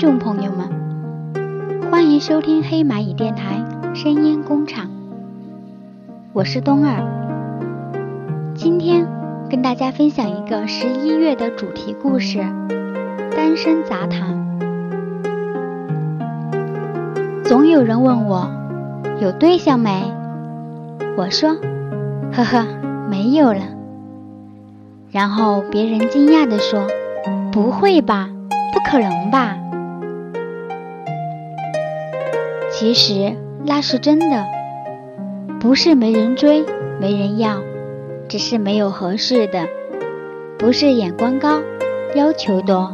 众朋友们，欢迎收听黑蚂蚁电台声音工厂，我是冬儿。今天跟大家分享一个十一月的主题故事《单身杂谈》。总有人问我有对象没，我说呵呵没有了。然后别人惊讶地说：“不会吧？不可能吧？”其实那是真的，不是没人追，没人要，只是没有合适的；不是眼光高，要求多，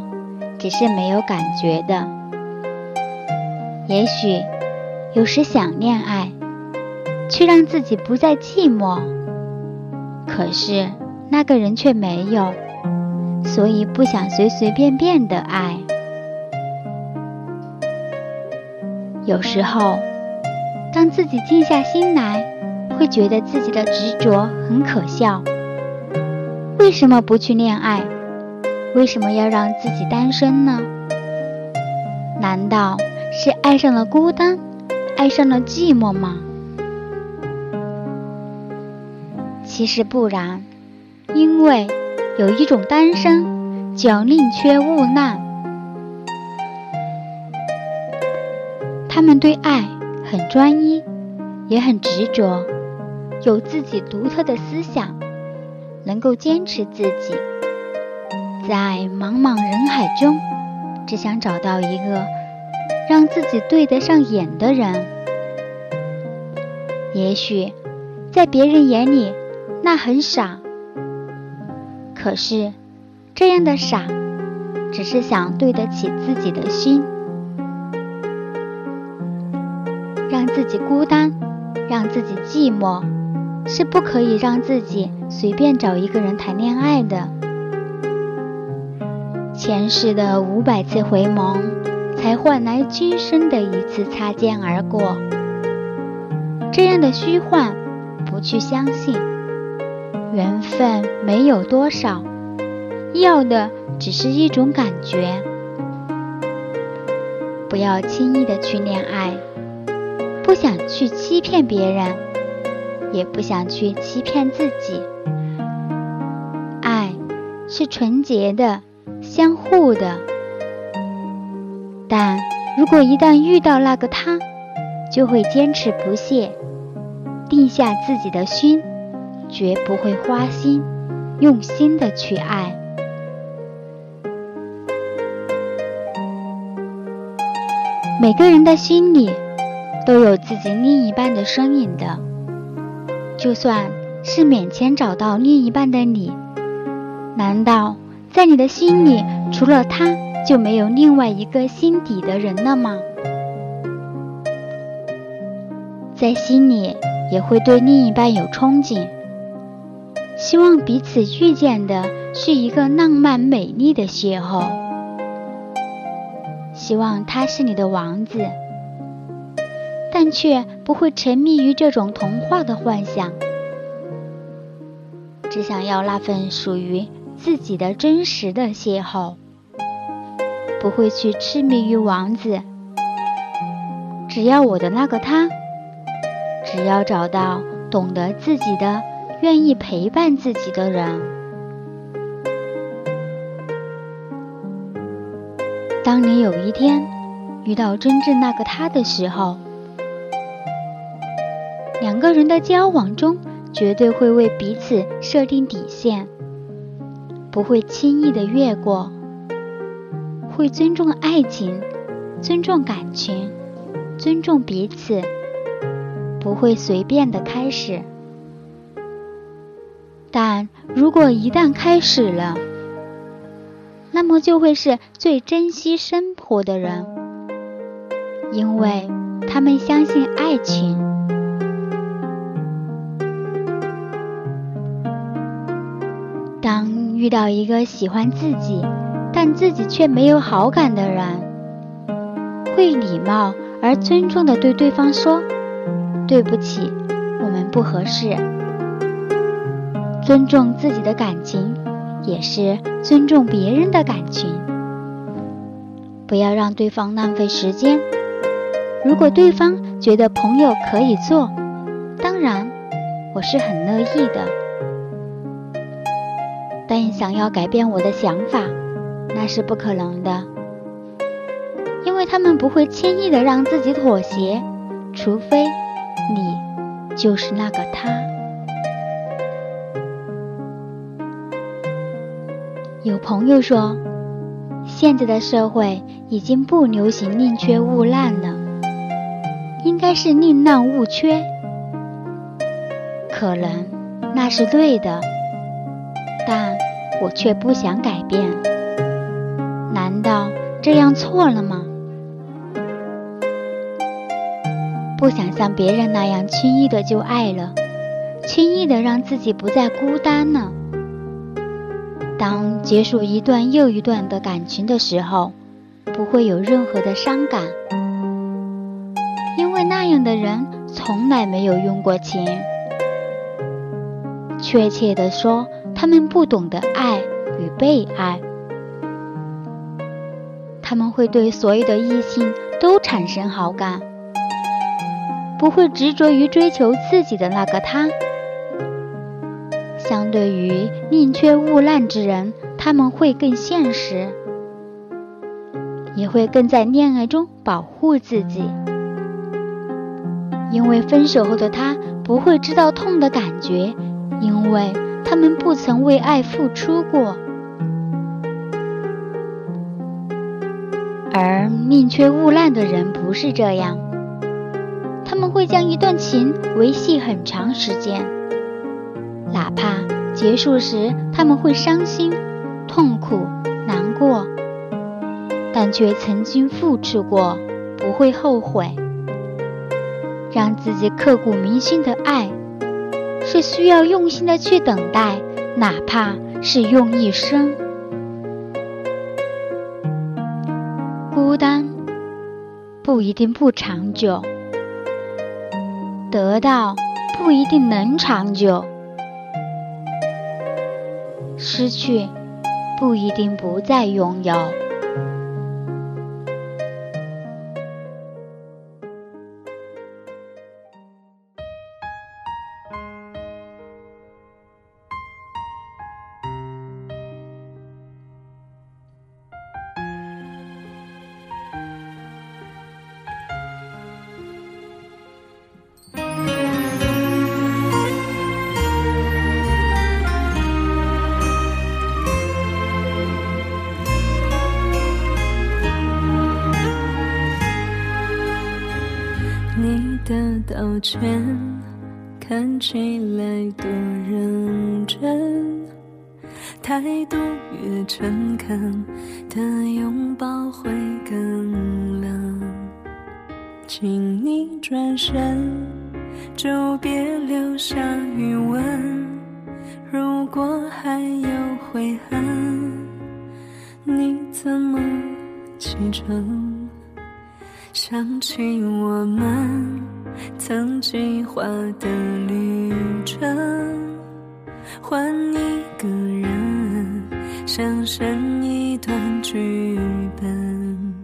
只是没有感觉的。也许有时想恋爱，却让自己不再寂寞，可是那个人却没有，所以不想随随便便的爱。有时候，当自己静下心来，会觉得自己的执着很可笑。为什么不去恋爱？为什么要让自己单身呢？难道是爱上了孤单，爱上了寂寞吗？其实不然，因为有一种单身叫宁缺毋滥。他们对爱很专一，也很执着，有自己独特的思想，能够坚持自己，在茫茫人海中，只想找到一个让自己对得上眼的人。也许在别人眼里那很傻，可是这样的傻，只是想对得起自己的心。自己孤单，让自己寂寞，是不可以让自己随便找一个人谈恋爱的。前世的五百次回眸，才换来今生的一次擦肩而过。这样的虚幻，不去相信。缘分没有多少，要的只是一种感觉。不要轻易的去恋爱。不想去欺骗别人，也不想去欺骗自己。爱是纯洁的、相互的。但如果一旦遇到那个他，就会坚持不懈，定下自己的心，绝不会花心，用心的去爱。每个人的心里。都有自己另一半的身影的，就算是勉强找到另一半的你，难道在你的心里除了他就没有另外一个心底的人了吗？在心里也会对另一半有憧憬，希望彼此遇见的是一个浪漫美丽的邂逅，希望他是你的王子。但却不会沉迷于这种童话的幻想，只想要那份属于自己的真实的邂逅，不会去痴迷于王子。只要我的那个他，只要找到懂得自己的、愿意陪伴自己的人。当你有一天遇到真正那个他的时候，两个人的交往中，绝对会为彼此设定底线，不会轻易的越过，会尊重爱情，尊重感情，尊重彼此，不会随便的开始。但如果一旦开始了，那么就会是最珍惜生活的人，因为他们相信爱情。遇到一个喜欢自己，但自己却没有好感的人，会礼貌而尊重的对对方说：“对不起，我们不合适。”尊重自己的感情，也是尊重别人的感情。不要让对方浪费时间。如果对方觉得朋友可以做，当然我是很乐意的。但想要改变我的想法，那是不可能的，因为他们不会轻易的让自己妥协，除非你就是那个他。有朋友说，现在的社会已经不流行宁缺毋滥了，应该是宁滥勿缺。可能那是对的，我却不想改变。难道这样错了吗？不想像别人那样轻易的就爱了，轻易的让自己不再孤单了。当结束一段又一段的感情的时候，不会有任何的伤感，因为那样的人从来没有用过情。确切的说，他们不懂得爱与被爱，他们会对所有的异性都产生好感，不会执着于追求自己的那个他。相对于宁缺毋滥之人，他们会更现实，也会更在恋爱中保护自己，因为分手后的他不会知道痛的感觉，因为他们不曾为爱付出过。而宁缺毋滥的人不是这样，他们会将一段情维系很长时间。哪怕结束时他们会伤心、痛苦、难过，但却曾经付出过，不会后悔。让自己刻骨铭心的爱，是需要用心的去等待，哪怕是用一生。孤单不一定不长久，得到不一定能长久。失去不一定不再拥有。道歉看起来多认真，态度越诚恳的拥抱会更冷。请你转身，就别留下余温。如果还有悔恨，你怎么启程？想起我们。曾计划的旅程，换一个人，想成一段剧本。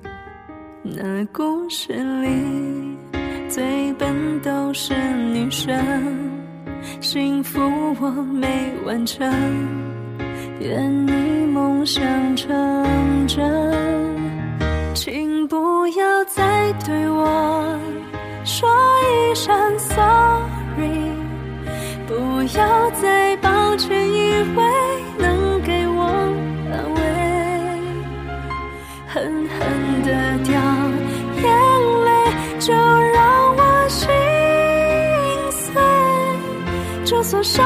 那故事里最笨都是女生，幸福我没完成，愿你梦想成真，请不要再对我。说一声 sorry，不要再抱歉，以为能给我安慰，狠狠的掉眼泪，就让我心碎，就算伤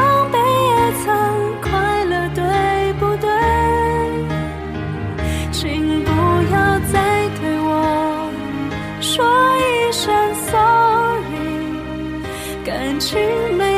感情没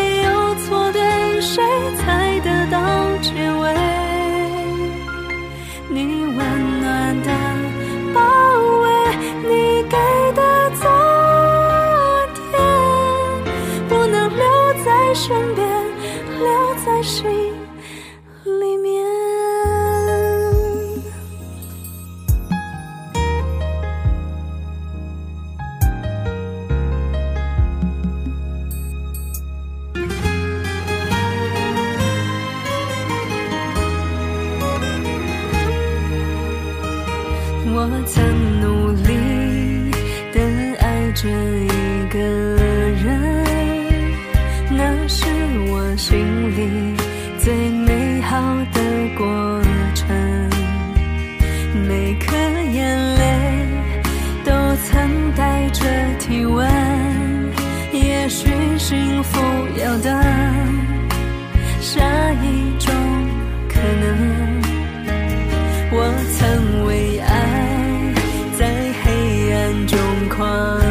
好的过程每颗眼泪都曾带着体温也许幸福要等下一种可能。我曾为爱在黑暗中狂。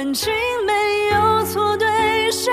感情没有错对谁